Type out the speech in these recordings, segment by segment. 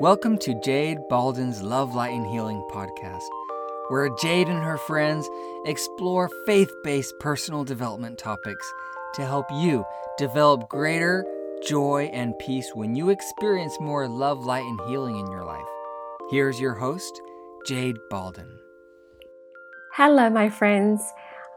Welcome to Jade Balden's Love, Light, and Healing podcast, where Jade and her friends explore faith based personal development topics to help you develop greater joy and peace when you experience more love, light, and healing in your life. Here's your host, Jade Balden. Hello, my friends.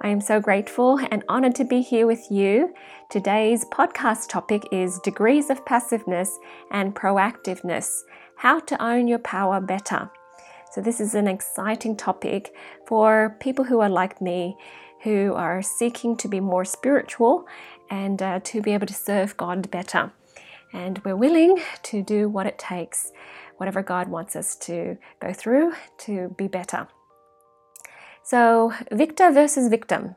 I am so grateful and honored to be here with you. Today's podcast topic is degrees of passiveness and proactiveness how to own your power better. So, this is an exciting topic for people who are like me, who are seeking to be more spiritual and uh, to be able to serve God better. And we're willing to do what it takes, whatever God wants us to go through to be better. So, victor versus victim,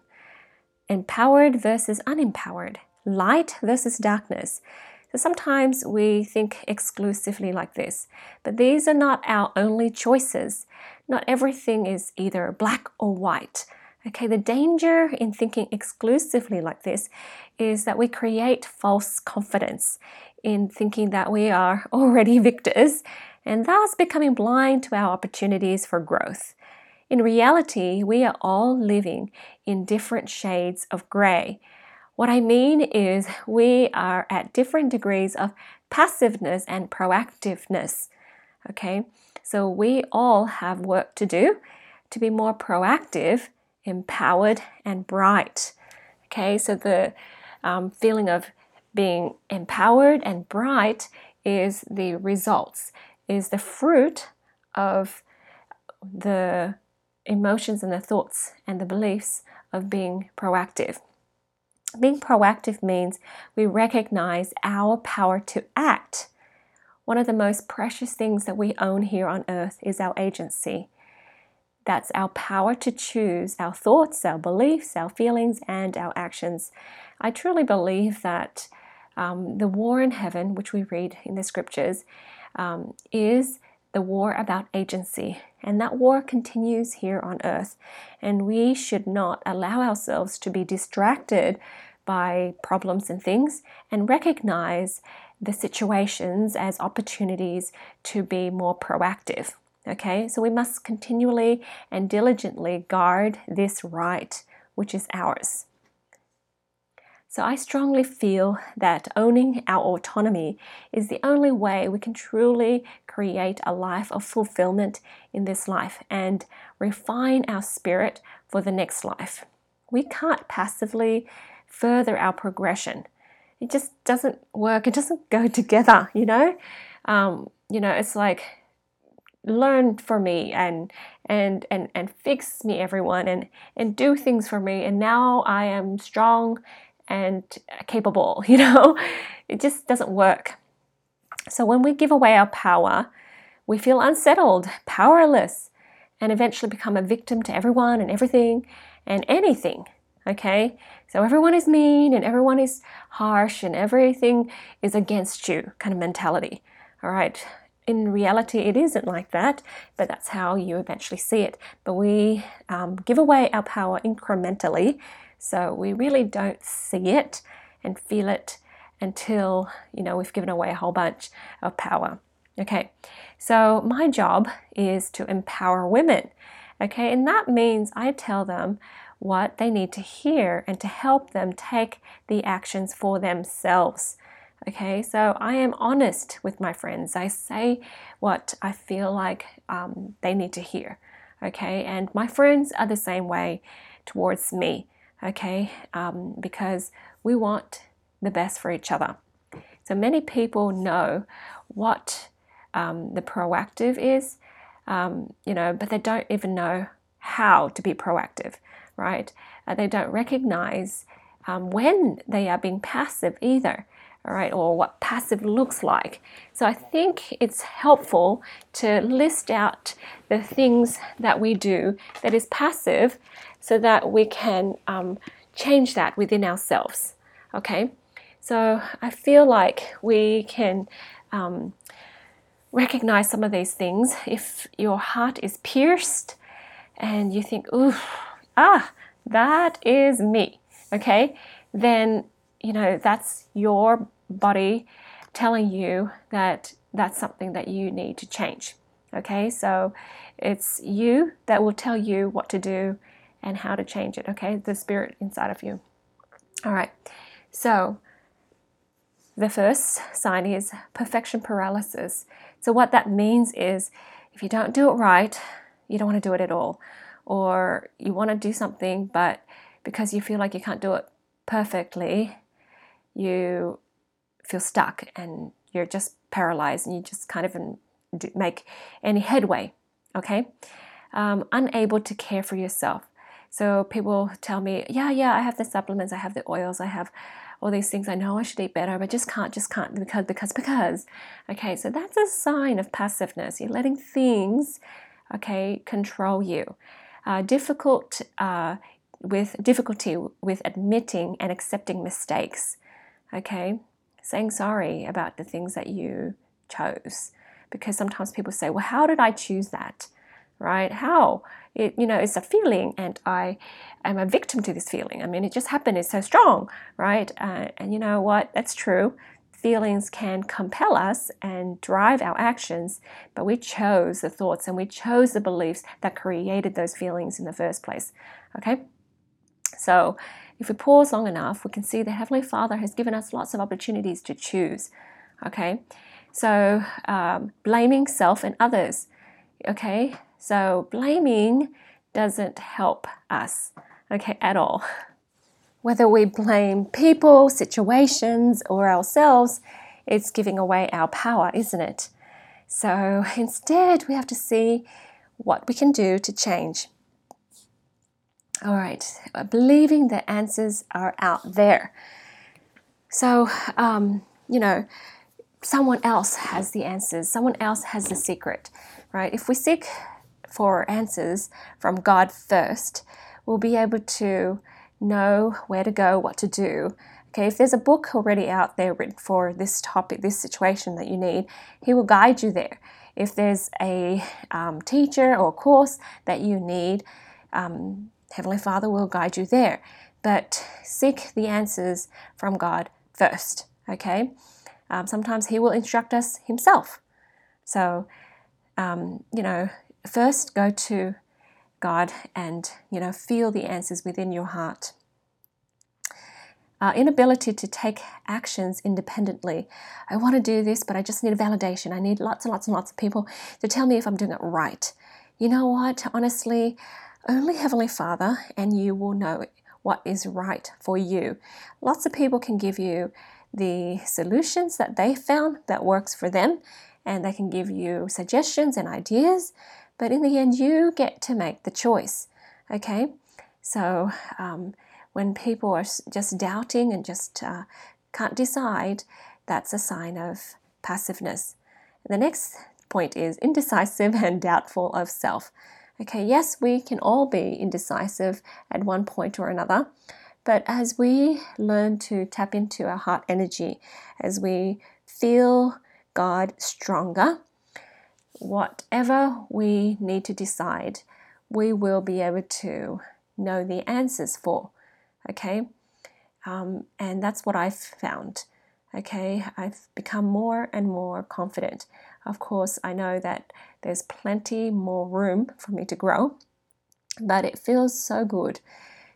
empowered versus unempowered, light versus darkness. So sometimes we think exclusively like this, but these are not our only choices. Not everything is either black or white. Okay, the danger in thinking exclusively like this is that we create false confidence in thinking that we are already victors and thus becoming blind to our opportunities for growth. In reality, we are all living in different shades of grey. What I mean is, we are at different degrees of passiveness and proactiveness. Okay, so we all have work to do to be more proactive, empowered, and bright. Okay, so the um, feeling of being empowered and bright is the results, is the fruit of the emotions and the thoughts and the beliefs of being proactive. Being proactive means we recognize our power to act. One of the most precious things that we own here on earth is our agency. That's our power to choose our thoughts, our beliefs, our feelings, and our actions. I truly believe that um, the war in heaven, which we read in the scriptures, um, is the war about agency. And that war continues here on earth. And we should not allow ourselves to be distracted by problems and things and recognize the situations as opportunities to be more proactive. Okay, so we must continually and diligently guard this right, which is ours. So I strongly feel that owning our autonomy is the only way we can truly create a life of fulfillment in this life and refine our spirit for the next life. We can't passively further our progression. It just doesn't work. It doesn't go together, you know? Um, you know, it's like learn for me and and and and fix me everyone and and do things for me and now I am strong and capable, you know? It just doesn't work. So when we give away our power, we feel unsettled, powerless, and eventually become a victim to everyone and everything and anything. Okay? So everyone is mean and everyone is harsh and everything is against you kind of mentality. All right? In reality, it isn't like that, but that's how you eventually see it. But we um, give away our power incrementally so we really don't see it and feel it until, you know, we've given away a whole bunch of power. Okay, so my job is to empower women. Okay, and that means I tell them what they need to hear and to help them take the actions for themselves. Okay, so I am honest with my friends. I say what I feel like um, they need to hear. Okay, and my friends are the same way towards me okay? Um, because we want the best for each other. So many people know what um, the proactive is, um, you know, but they don't even know how to be proactive, right? Uh, they don't recognize um, when they are being passive either, all right, or what passive looks like. So I think it's helpful to list out the things that we do that is passive so that we can um, change that within ourselves. Okay, so I feel like we can um, recognize some of these things. If your heart is pierced and you think, ooh, ah, that is me, okay, then you know that's your body telling you that that's something that you need to change. Okay, so it's you that will tell you what to do and how to change it. Okay, the spirit inside of you. All right, so the first sign is perfection paralysis. So, what that means is if you don't do it right, you don't want to do it at all. Or you want to do something, but because you feel like you can't do it perfectly, you feel stuck and you're just paralyzed and you just kind of make any headway. Okay? Um, unable to care for yourself. So people tell me, yeah, yeah, I have the supplements, I have the oils, I have all these things. I know I should eat better, but just can't, just can't because, because, because. Okay, so that's a sign of passiveness. You're letting things, okay, control you. Uh, difficult uh, with difficulty with admitting and accepting mistakes. Okay, saying sorry about the things that you chose, because sometimes people say, "Well, how did I choose that?" Right? How? It, you know, it's a feeling, and I am a victim to this feeling. I mean, it just happened. It's so strong, right? Uh, and you know what? That's true. Feelings can compel us and drive our actions, but we chose the thoughts and we chose the beliefs that created those feelings in the first place. Okay? So, if we pause long enough, we can see the Heavenly Father has given us lots of opportunities to choose. Okay? So, um, blaming self and others. Okay? So, blaming doesn't help us okay, at all. Whether we blame people, situations, or ourselves, it's giving away our power, isn't it? So instead, we have to see what we can do to change. All right, believing the answers are out there. So, um, you know, someone else has the answers, someone else has the secret, right? If we seek for answers from God first, we'll be able to know where to go, what to do. Okay, if there's a book already out there written for this topic, this situation that you need, he will guide you there. If there's a um, teacher or course that you need, um, Heavenly Father will guide you there. But seek the answers from God first. Okay, um, sometimes He will instruct us Himself. So, um, you know, first go to God and you know feel the answers within your heart. Our inability to take actions independently. I want to do this, but I just need a validation. I need lots and lots and lots of people to tell me if I'm doing it right. You know what? Honestly, only Heavenly Father and you will know what is right for you. Lots of people can give you the solutions that they found that works for them, and they can give you suggestions and ideas, but in the end, you get to make the choice. Okay? So um, when people are just doubting and just uh, can't decide, that's a sign of passiveness. The next point is indecisive and doubtful of self. Okay, yes, we can all be indecisive at one point or another, but as we learn to tap into our heart energy, as we feel God stronger, whatever we need to decide, we will be able to know the answers for. Okay, um, and that's what I've found. Okay, I've become more and more confident. Of course, I know that there's plenty more room for me to grow, but it feels so good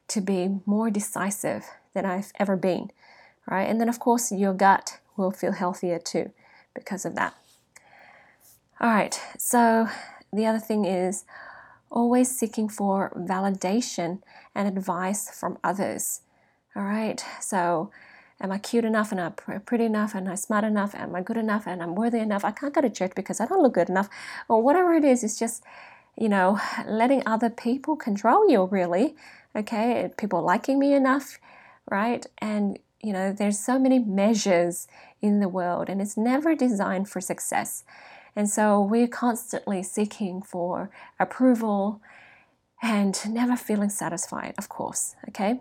to be more decisive than I've ever been, right? And then, of course, your gut will feel healthier too because of that. All right, so the other thing is always seeking for validation and advice from others. All right, so am I cute enough and I'm pretty enough and I'm smart enough? Am I good enough and I'm worthy enough? I can't go to church because I don't look good enough, or whatever it is. It's just, you know, letting other people control you, really. Okay, people liking me enough, right? And you know, there's so many measures in the world, and it's never designed for success. And so we're constantly seeking for approval and never feeling satisfied, of course, okay?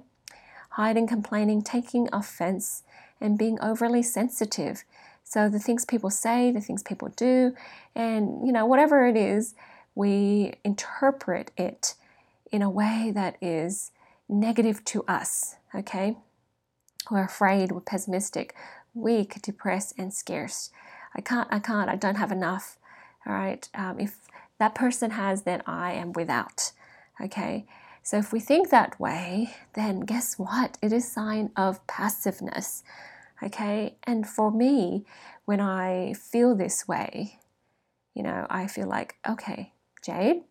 Hiding, complaining, taking offense, and being overly sensitive. So the things people say, the things people do, and you know, whatever it is, we interpret it in a way that is negative to us, okay? We're afraid, we're pessimistic, weak, depressed, and scarce. I can't, I can't, I don't have enough. All right. Um, if that person has, then I am without. Okay. So if we think that way, then guess what? It is sign of passiveness. Okay. And for me, when I feel this way, you know, I feel like, okay, Jade,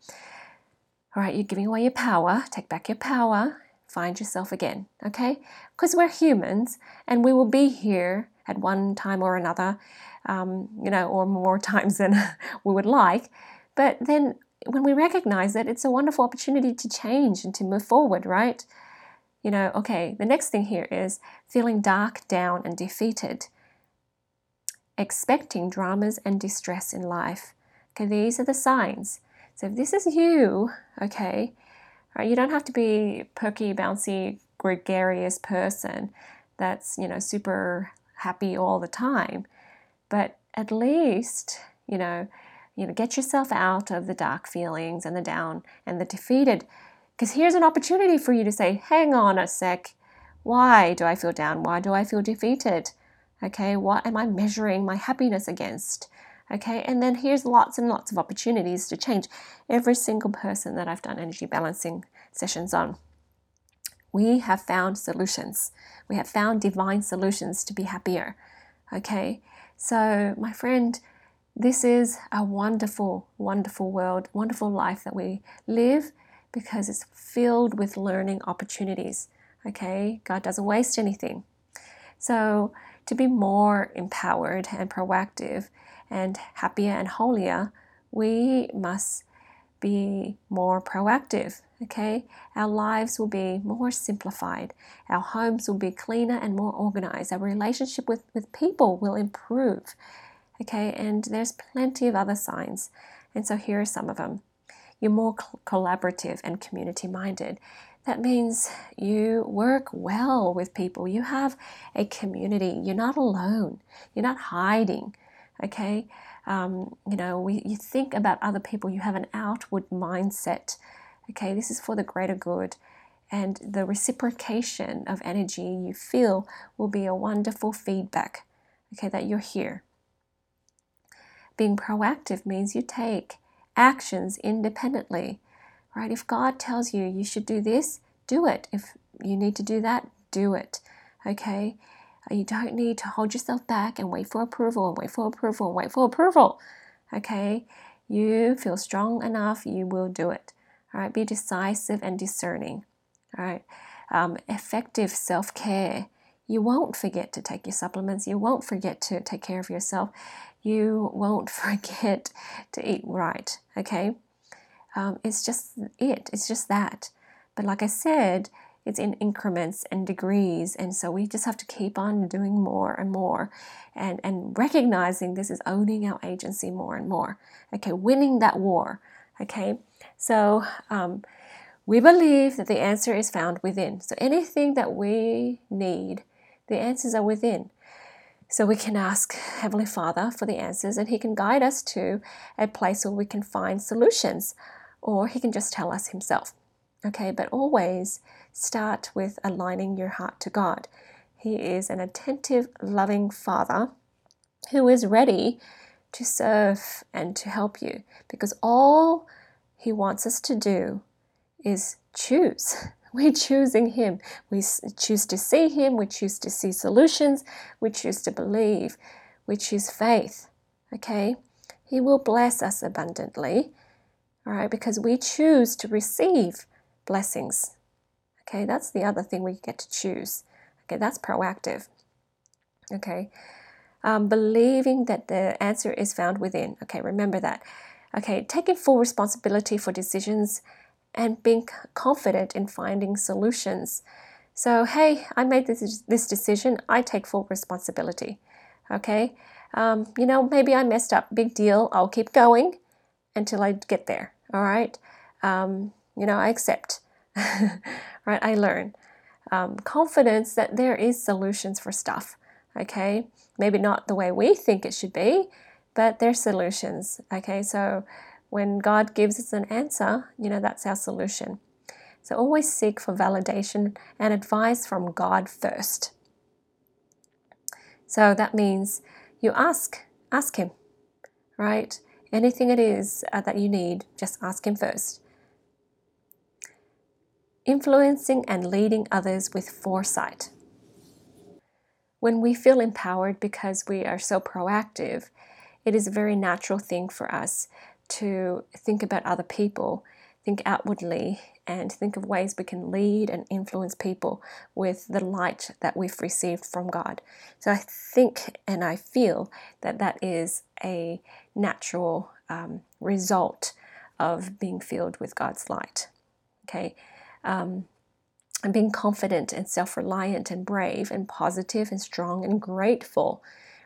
all right, you're giving away your power. Take back your power. Find yourself again, okay? Because we're humans and we will be here at one time or another, um, you know, or more times than we would like. But then when we recognize it, it's a wonderful opportunity to change and to move forward, right? You know, okay, the next thing here is feeling dark, down, and defeated, expecting dramas and distress in life. Okay, these are the signs. So if this is you, okay, right, you don't have to be perky, bouncy, gregarious person that's, you know, super happy all the time. But at least, you know, you know, get yourself out of the dark feelings and the down and the defeated. Because here's an opportunity for you to say, hang on a sec. Why do I feel down? Why do I feel defeated? Okay, what am I measuring my happiness against? Okay, and then here's lots and lots of opportunities to change every single person that I've done energy balancing sessions on. We have found solutions. We have found divine solutions to be happier. Okay, so my friend, this is a wonderful, wonderful world, wonderful life that we live because it's filled with learning opportunities. Okay, God doesn't waste anything. So, to be more empowered and proactive and happier and holier, we must be more proactive. Okay, our lives will be more simplified, our homes will be cleaner and more organized, our relationship with, with people will improve. Okay, and there's plenty of other signs, and so here are some of them. You're more collaborative and community minded. That means you work well with people. You have a community. You're not alone. You're not hiding okay um, you know we, you think about other people you have an outward mindset. Okay this is for the greater good. And the reciprocation of energy you feel will be a wonderful feedback okay that you're here. Being proactive means you take actions independently right? If god tells you you should do this do it. If you need to do that do it okay you don't need to hold yourself back and wait for approval and wait for approval and wait for approval. Okay? You feel strong enough, you will do it. All right? Be decisive and discerning. All right? Um, effective self care. You won't forget to take your supplements. You won't forget to take care of yourself. You won't forget to eat right. Okay? Um, it's just it. It's just that. But like I said, it's in increments and degrees and so we just have to keep on doing more and more and and recognizing this is owning our agency more and more. Okay winning that war. Okay so um, we believe that the answer is found within. So anything that we need the answers are within. So we can ask heavenly father for the answers and he can guide us to a place where we can find solutions or he can just tell us himself. Okay but always start with aligning your heart to God. He is an attentive, loving Father who is ready to serve and to help you because all He wants us to do is choose. We're choosing Him. We choose to see Him. We choose to see solutions. We choose to believe. We choose faith. Okay? He will bless us abundantly. All right? Because we choose to receive blessings Okay, that's the other thing we get to choose. Okay, that's proactive. Okay, um, believing that the answer is found within. Okay, remember that. Okay, taking full responsibility for decisions and being confident in finding solutions. So, hey, I made this, this decision, I take full responsibility. Okay, um, you know, maybe I messed up, big deal, I'll keep going until I get there. All right, um, you know, I accept. right? I learn. Um, confidence that there is solutions for stuff. Okay, maybe not the way we think it should be, but there's solutions. Okay, so when God gives us an answer, you know that's our solution. So always seek for validation and advice from God first. So that means you ask ask Him, right? Anything it is uh, that you need, just ask Him first. Influencing and leading others with foresight. When we feel empowered because we are so proactive, it is a very natural thing for us to think about other people, think outwardly, and think of ways we can lead and influence people with the light that we've received from God. So I think and I feel that that is a natural um, result of being filled with God's light. Okay. Um, and being confident and self reliant and brave and positive and strong and grateful,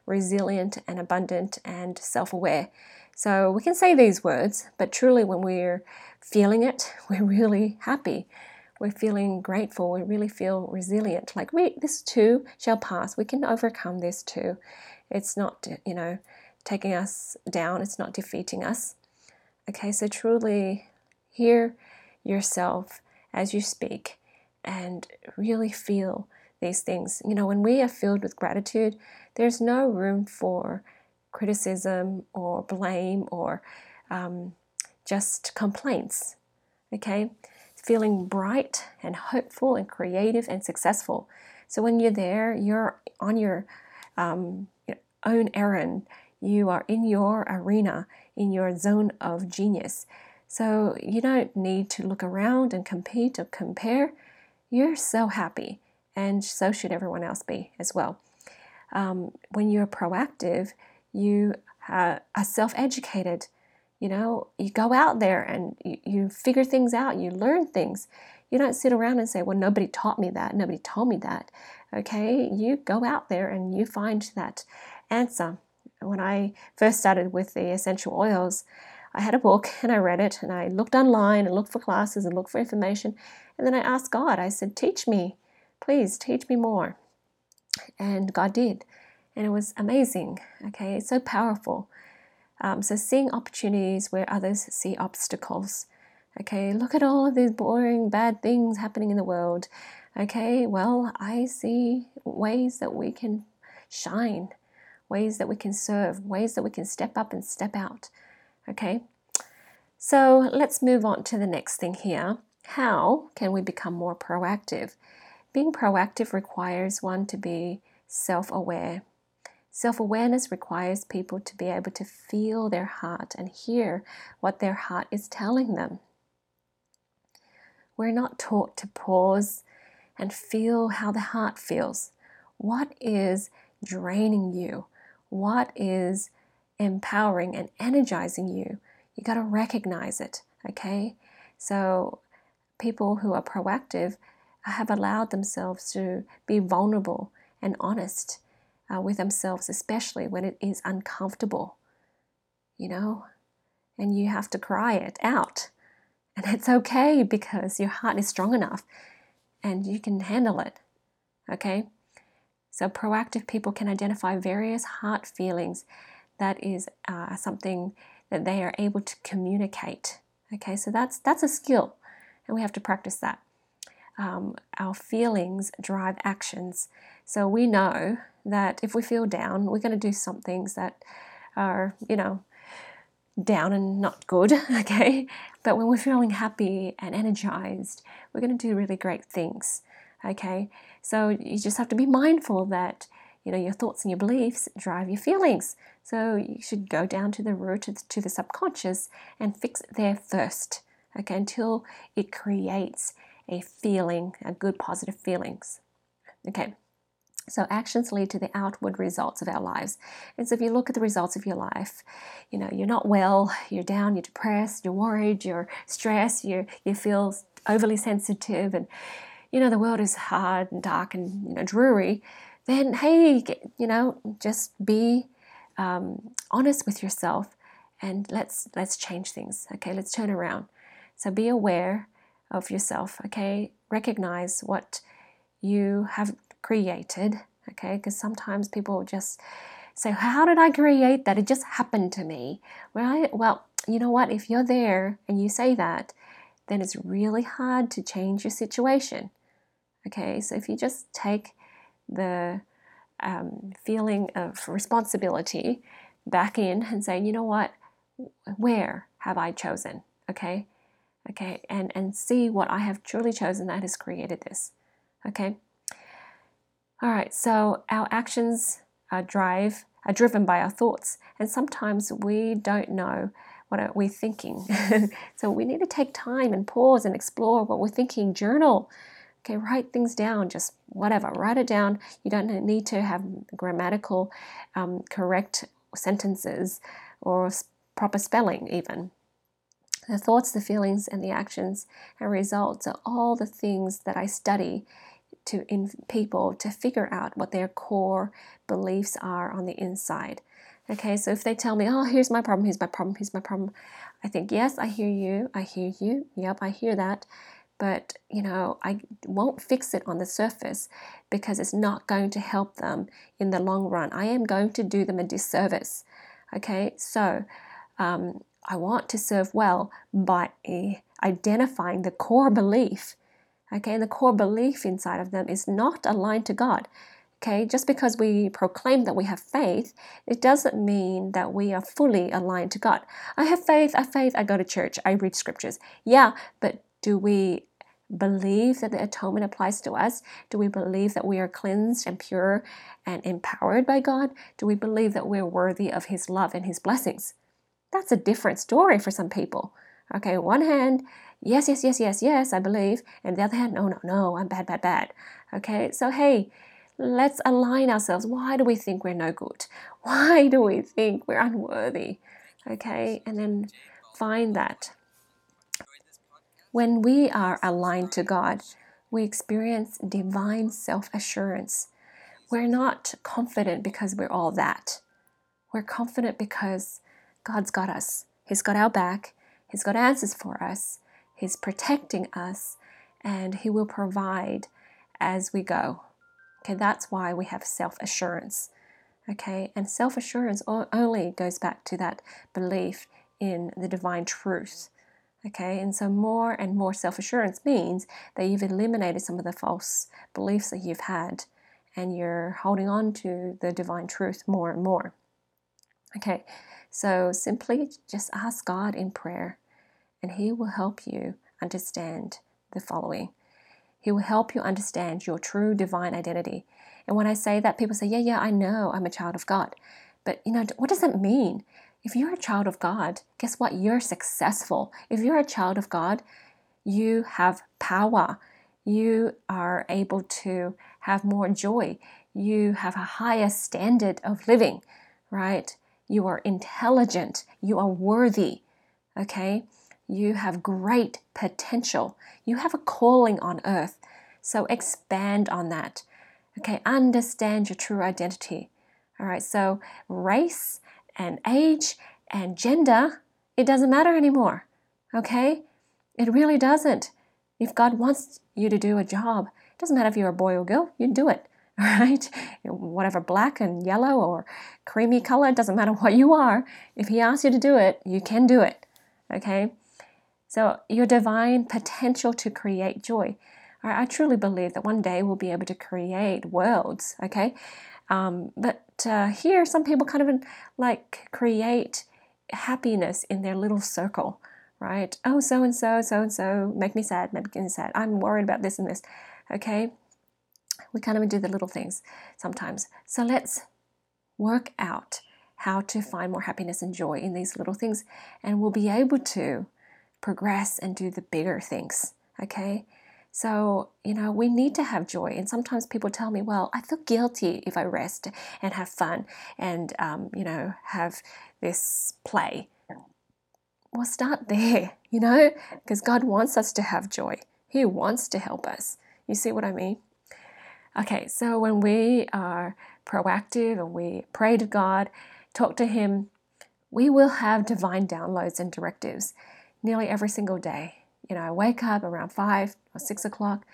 resilient and abundant and self aware. So we can say these words, but truly, when we're feeling it, we're really happy. We're feeling grateful. We really feel resilient. Like we, this too shall pass. We can overcome this too. It's not, you know, taking us down. It's not defeating us. Okay, so truly hear yourself as you speak and really feel these things. You know, when we are filled with gratitude, there's no room for criticism or blame or um, just complaints. Okay? Feeling bright and hopeful and creative and successful. So when you're there, you're on your um, own errand. You are in your arena, in your zone of genius. So you don't need to look around and compete or compare. You're so happy, and so should everyone else be as well. Um, when you're proactive, you uh, are self educated. You know, you go out there and you, you figure things out, you learn things. You don't sit around and say, Well, nobody taught me that, nobody told me that. Okay, you go out there and you find that answer. When I first started with the essential oils, I had a book and I read it and I looked online and looked for classes and looked for information. And then I asked God, I said, Teach me, please teach me more. And God did and it was amazing. Okay, it's so powerful. Um, so seeing opportunities where others see obstacles. Okay, look at all of these boring, bad things happening in the world. Okay, well, I see ways that we can shine, ways that we can serve, ways that we can step up and step out. Okay, so let's move on to the next thing here. How can we become more proactive? Being proactive requires one to be self aware Self awareness requires people to be able to feel their heart and hear what their heart is telling them. We're not taught to pause and feel how the heart feels. What is draining you? What is empowering and energizing you? You got to recognize it, okay? So, people who are proactive have allowed themselves to be vulnerable and honest uh, with themselves, especially when it is uncomfortable, you know, and you have to cry it out. And it's okay because your heart is strong enough and you can handle it. Okay? So, proactive people can identify various heart feelings that is uh, something that they are able to communicate. Okay, so that's that's a skill, and we have to practice that. Um, our feelings drive actions, so we know that if we feel down, we're going to do some things that are, you know, down and not good, okay? But when we're feeling happy and energized, we're going to do really great things, okay? So you just have to be mindful that, you know, your thoughts and your beliefs drive your feelings. So you should go down to the root, to the subconscious, and fix it there first, okay, until it creates a feeling, a good positive feelings, okay? So actions lead to the outward results of our lives. And so if you look at the results of your life, you know, you're not well, you're down, you're depressed, you're worried, you're stressed, you you feel overly sensitive and you know the world is hard and dark and you know dreary, then hey, you know, just be um, honest with yourself and let's let's change things. Okay, let's turn around. So be aware of yourself. Okay, recognize what you have created, okay? Because sometimes people just say, How did I create that? It just happened to me, right? Well, you know what? If you're there and you say that, then it's really hard to change your situation, okay? So if you just take the um, feeling of responsibility back in and saying, you know what, where have I chosen? Okay, okay, and and see what I have truly chosen that has created this. Okay. All right. So our actions are drive are driven by our thoughts, and sometimes we don't know what are we thinking. so we need to take time and pause and explore what we're thinking. Journal. Okay, write things down, just whatever, write it down. You don't need to have grammatical um, correct sentences or proper spelling, even. The thoughts, the feelings, and the actions and results are all the things that I study to in people to figure out what their core beliefs are on the inside. Okay, so if they tell me, oh, here's my problem, here's my problem, here's my problem, I think, yes, I hear you, I hear you, yep, I hear that, but you know, I won't fix it on the surface because it's not going to help them in the long run. I am going to do them a disservice. Okay, so um, I want to serve well by identifying the core belief. Okay, and the core belief inside of them is not aligned to God. Okay, just because we proclaim that we have faith, it doesn't mean that we are fully aligned to God. I have faith, I have faith, I go to church, I read scriptures. Yeah, but do we believe that the atonement applies to us? Do we believe that we are cleansed and pure and empowered by God? Do we believe that we're worthy of His love and His blessings? That's a different story for some people. Okay, one hand, yes, yes, yes, yes, yes, I believe, and the other hand, no, no, no, I'm bad, bad, bad. Okay, so hey, Let's align ourselves. Why do we think we're no good? Why do we think we're unworthy? Okay, and then find that. When we are aligned to God, we experience divine self assurance. We're not confident because we're all that. We're confident because God's got us. He's got our back. He's got answers for us. He's protecting us. And He will provide as we go. Okay, that's why we have self assurance. Okay, and self assurance only goes back to that belief in the divine truth. Okay, and so more and more self assurance means that you've eliminated some of the false beliefs that you've had and you're holding on to the divine truth more and more. Okay, so simply just ask God in prayer and He will help you understand the following. He will help you understand your true divine identity. And when I say that, people say, Yeah, yeah, I know I'm a child of God. But, you know, what does that mean? If you're a child of God, guess what? You're successful. If you're a child of God, you have power. You are able to have more joy. You have a higher standard of living, right? You are intelligent. You are worthy, okay? You have great potential. You have a calling on earth. So expand on that. Okay, understand your true identity. All right, so race and age and gender, it doesn't matter anymore. Okay? It really doesn't. If God wants you to do a job, it doesn't matter if you're a boy or girl, you do it. right? Whatever black and yellow or creamy color, doesn't matter what you are. If He asks you to do it, you can do it. Okay? So, your divine potential to create joy. I truly believe that one day we'll be able to create worlds, okay? Um, but uh, here, some people kind of like create happiness in their little circle, right? Oh, so and so, so and so, make me sad, make me sad. I'm worried about this and this, okay? We kind of do the little things sometimes. So let's work out how to find more happiness and joy in these little things, and we'll be able to progress and do the bigger things. Okay? So, you know, we need to have joy. And sometimes people tell me, well, I feel guilty if I rest and have fun and, um, you know, have this play. Well, start there, you know, because God wants us to have joy. He wants to help us. You see what I mean? Okay, so when we are proactive and we pray to God, talk to Him, we will have divine downloads and directives nearly every single day. You know, I wake up around five or six o'clock,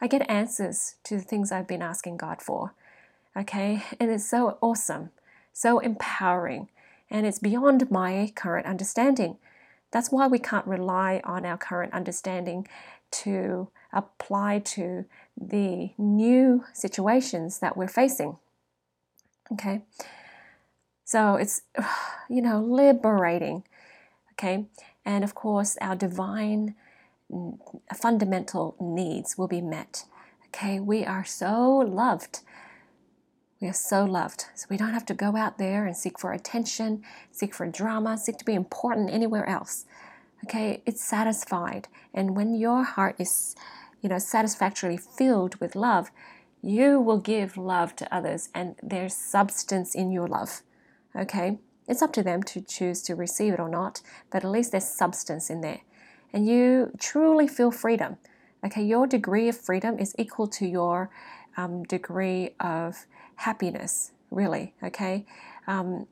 I get answers to the things I've been asking God for. Okay, and it's so awesome, so empowering, and it's beyond my current understanding. That's why we can't rely on our current understanding to apply to the new situations that we're facing. Okay, So it's, you know, liberating. Okay. And of course, our divine fundamental needs will be met. Okay. We are so loved. We are so loved. So we don't have to go out there and seek for attention, seek for drama, seek to be important anywhere else. Okay. It's satisfied. And when your heart is, you know, satisfactorily filled with love, you will give love to others and there's substance in your love. Okay? It's up to them to choose to receive it or not, but at least there's substance in there. And you truly feel freedom. Okay, your degree of freedom is equal to your um, degree of happiness, really. Okay, um,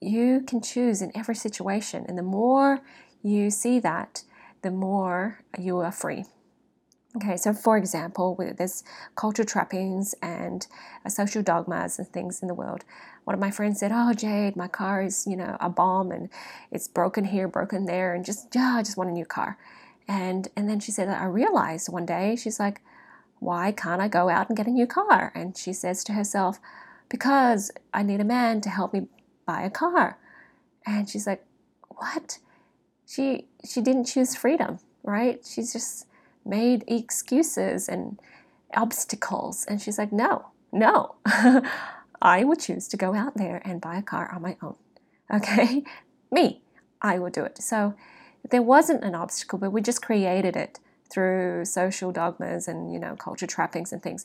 you can choose in every situation, and the more you see that, the more you are free. Okay, so for example, with this culture trappings and uh, social dogmas and things in the world, one of my friends said, "Oh, Jade, my car is you know a bomb and it's broken here, broken there, and just yeah, I just want a new car." And and then she said, "I realized one day, she's like, why can't I go out and get a new car?" And she says to herself, "Because I need a man to help me buy a car." And she's like, "What?" She she didn't choose freedom, right? She's just made excuses and obstacles. And she's like, no, no, I would choose to go out there and buy a car on my own. Okay, me, I would do it. So there wasn't an obstacle, but we just created it through social dogmas and, you know, culture trappings and things.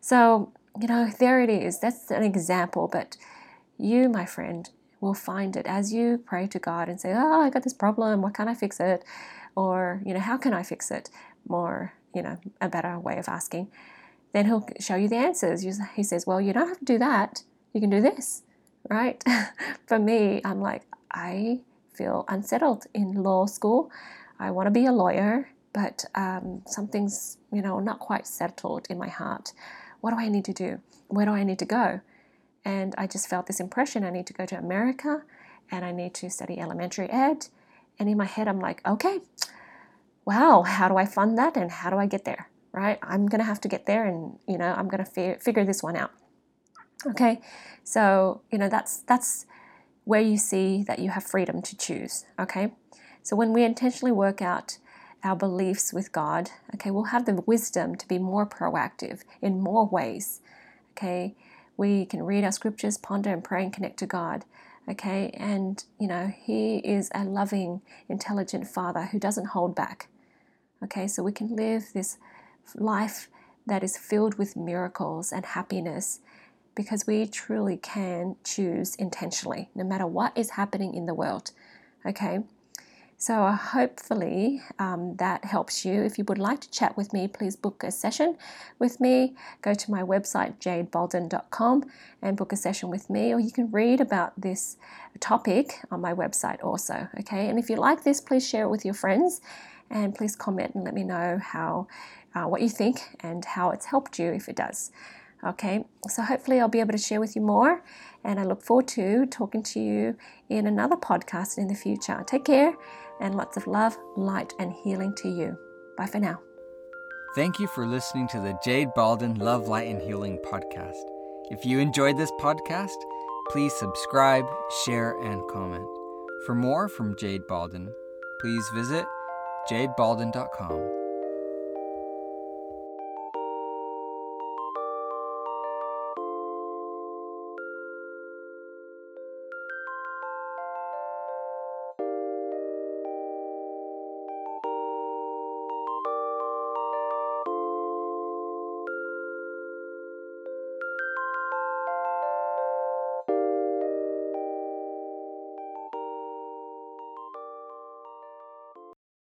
So, you know, there it is. That's an example, but you, my friend, will find it as you pray to God and say, Oh, I got this problem. What can't I fix it? Or, you know, how can I fix it? More, you know, a better way of asking, then he'll show you the answers. He says, Well, you don't have to do that. You can do this, right? For me, I'm like, I feel unsettled in law school. I want to be a lawyer, but um, something's, you know, not quite settled in my heart. What do I need to do? Where do I need to go? And I just felt this impression I need to go to America and I need to study elementary ed. And in my head, I'm like, okay, wow, how do I fund that and how do I get there? Right? I'm going to have to get there and, you know, I'm going to fi- figure this one out. Okay? So, you know, that's that's where you see that you have freedom to choose, okay? So when we intentionally work out our beliefs with God, okay, we'll have the wisdom to be more proactive in more ways. Okay? We can read our scriptures, ponder and pray and connect to God okay and you know he is a loving intelligent father who doesn't hold back Okay, so we can live this life that is filled with miracles and happiness because we truly can choose intentionally no matter what is happening in the world. Okay, so hopefully um, that helps you. If you would like to chat with me, please book a session with me. Go to my website, jadebalden.com, and book a session with me, or you can read about this topic on my website also. Okay, and if you like this, please share it with your friends and please comment and let me know how uh, what you think and how it's helped you if it does. Okay, so hopefully I'll be able to share with you more, and I look forward to talking to you in another podcast in the future. Take care, and lots of love, light, and healing to you. Bye for now. Thank you for listening to the Jade Balden Love, Light, and Healing podcast. If you enjoyed this podcast, please subscribe, share, and comment. For more from Jade Balden, please visit jadebalden.com.